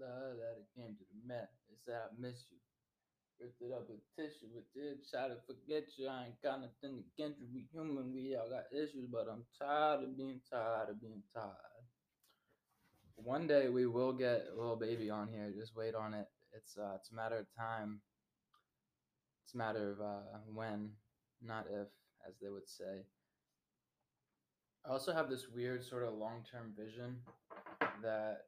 love that it came to the man. They said I miss you. Ripped it up with tissue with this. Try to forget you. I ain't got nothing against you. We human. We all got issues, but I'm tired of being tired of being tired. One day we will get a Lil Baby on here. Just wait on it. It's uh, it's a matter of time. It's a matter of uh, when, not if, as they would say. I also have this weird sort of long term vision that,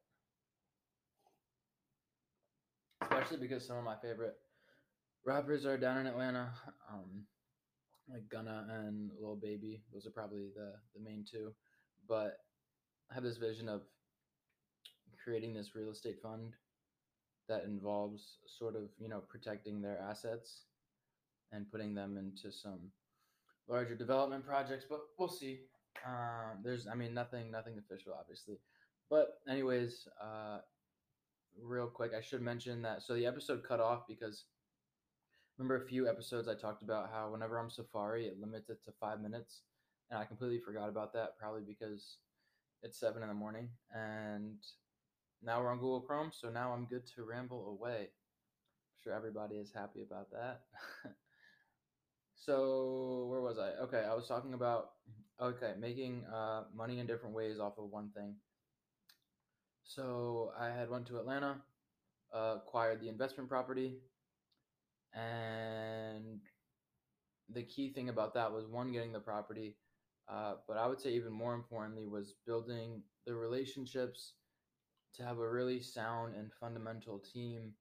especially because some of my favorite rappers are down in Atlanta, um, like Gunna and Lil Baby. Those are probably the the main two. But I have this vision of creating this real estate fund that involves sort of you know protecting their assets and putting them into some larger development projects. But we'll see. Um, there's, I mean, nothing, nothing official, obviously. But anyways, uh, real quick, I should mention that. So the episode cut off because remember a few episodes I talked about how whenever I'm Safari, it limits it to five minutes, and I completely forgot about that. Probably because it's seven in the morning, and now we're on Google Chrome, so now I'm good to ramble away. I'm sure everybody is happy about that. So where was I? Okay, I was talking about okay making uh, money in different ways off of one thing. So I had went to Atlanta, uh, acquired the investment property, and the key thing about that was one getting the property, uh, but I would say even more importantly was building the relationships to have a really sound and fundamental team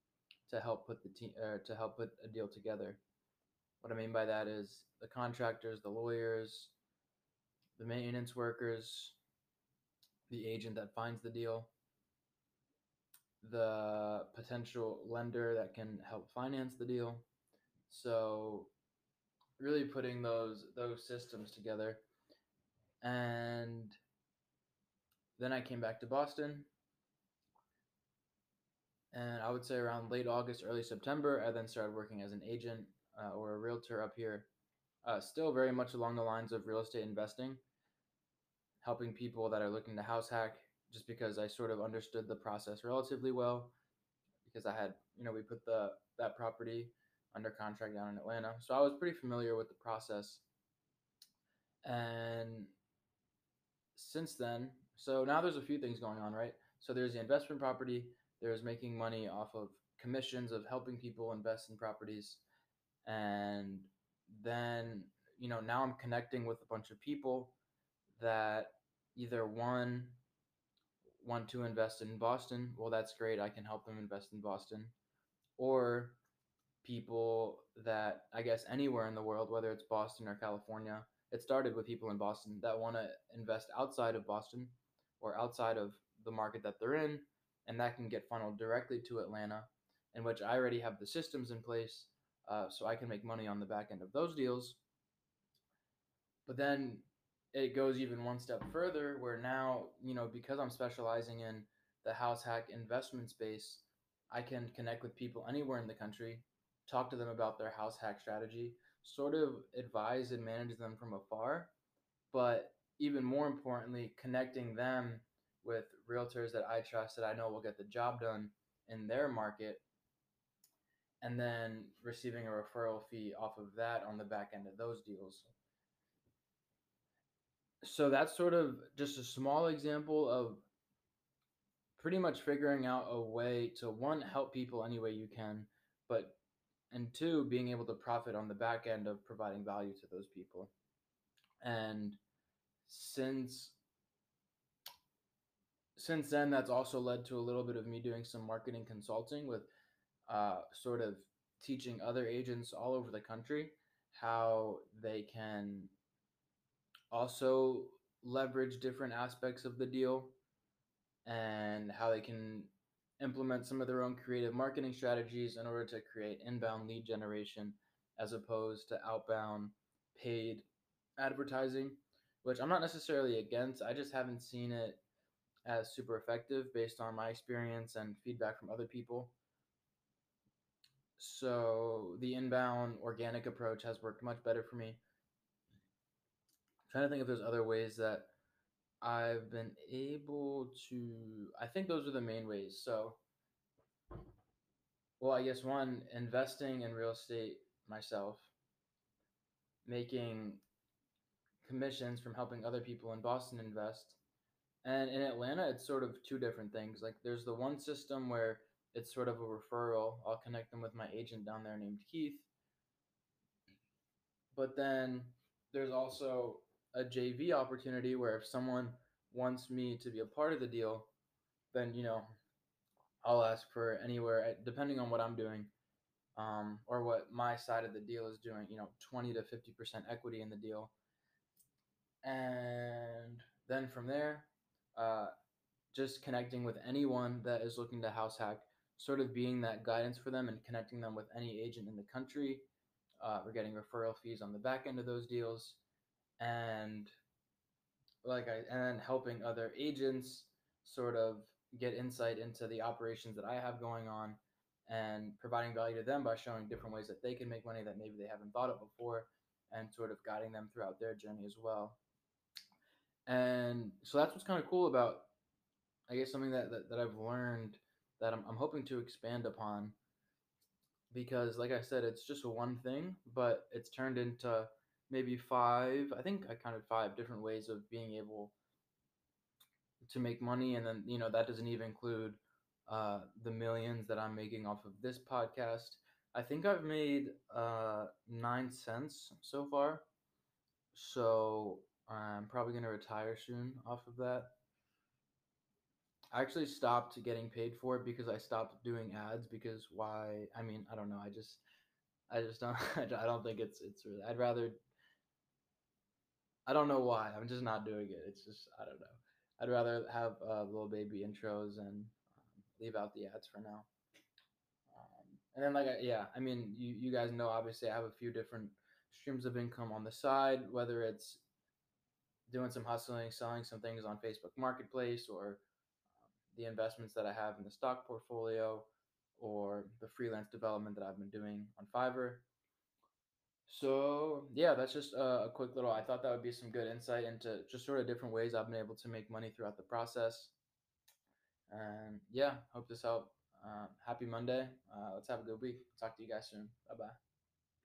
to help put the team uh, to help put a deal together. What I mean by that is the contractors, the lawyers, the maintenance workers, the agent that finds the deal, the potential lender that can help finance the deal. So really putting those those systems together. And then I came back to Boston. And I would say around late August, early September, I then started working as an agent uh, or a realtor up here, uh, still very much along the lines of real estate investing, helping people that are looking to house hack. Just because I sort of understood the process relatively well, because I had, you know, we put the that property under contract down in Atlanta, so I was pretty familiar with the process. And since then, so now there's a few things going on, right? So there's the investment property. There's making money off of commissions of helping people invest in properties and then you know now i'm connecting with a bunch of people that either one want to invest in boston well that's great i can help them invest in boston or people that i guess anywhere in the world whether it's boston or california it started with people in boston that want to invest outside of boston or outside of the market that they're in and that can get funneled directly to atlanta in which i already have the systems in place uh, so I can make money on the back end of those deals. But then it goes even one step further where now, you know, because I'm specializing in the house hack investment space, I can connect with people anywhere in the country, talk to them about their house hack strategy, sort of advise and manage them from afar, but even more importantly, connecting them with realtors that I trust that I know will get the job done in their market and then receiving a referral fee off of that on the back end of those deals. So that's sort of just a small example of pretty much figuring out a way to one help people any way you can, but and two being able to profit on the back end of providing value to those people. And since since then that's also led to a little bit of me doing some marketing consulting with uh, sort of teaching other agents all over the country how they can also leverage different aspects of the deal and how they can implement some of their own creative marketing strategies in order to create inbound lead generation as opposed to outbound paid advertising, which I'm not necessarily against. I just haven't seen it as super effective based on my experience and feedback from other people. So the inbound organic approach has worked much better for me. Trying to think if there's other ways that I've been able to. I think those are the main ways. So well, I guess one, investing in real estate myself, making commissions from helping other people in Boston invest. And in Atlanta, it's sort of two different things. Like there's the one system where it's sort of a referral. I'll connect them with my agent down there named Keith. But then there's also a JV opportunity where if someone wants me to be a part of the deal, then you know I'll ask for anywhere depending on what I'm doing um, or what my side of the deal is doing. You know, 20 to 50 percent equity in the deal, and then from there, uh, just connecting with anyone that is looking to house hack, sort of being that guidance for them and connecting them with any agent in the country. Uh, we're getting referral fees on the back end of those deals, and like I and then helping other agents sort of get insight into the operations that I have going on and providing value to them by showing different ways that they can make money that maybe they haven't thought of before and sort of guiding them throughout their journey as well. And so that's what's kind of cool about, I guess, something that, that, that I've learned that I'm, I'm hoping to expand upon because, like I said, it's just one thing, but it's turned into maybe five, I think I counted five different ways of being able to make money. And then, you know, that doesn't even include uh, the millions that I'm making off of this podcast. I think I've made uh, nine cents so far. So I'm probably going to retire soon off of that. I actually stopped getting paid for it because I stopped doing ads because why? I mean, I don't know. I just, I just don't, I don't think it's, it's really, I'd rather, I don't know why. I'm just not doing it. It's just, I don't know. I'd rather have uh, Lil Baby intros and um, leave out the ads for now. Um, and then, like, I, yeah, I mean, you, you guys know, obviously, I have a few different streams of income on the side, whether it's doing some hustling, selling some things on Facebook Marketplace, or um, the investments that I have in the stock portfolio, or the freelance development that I've been doing on Fiverr. So yeah, that's just a, a, quick little. I thought that would be some good insight into just sort of different ways I've been able to make money throughout the process. And yeah, hope this helped. Uh, happy Monday. Uh, let's have a good week. Talk to you guys soon. Bye bye.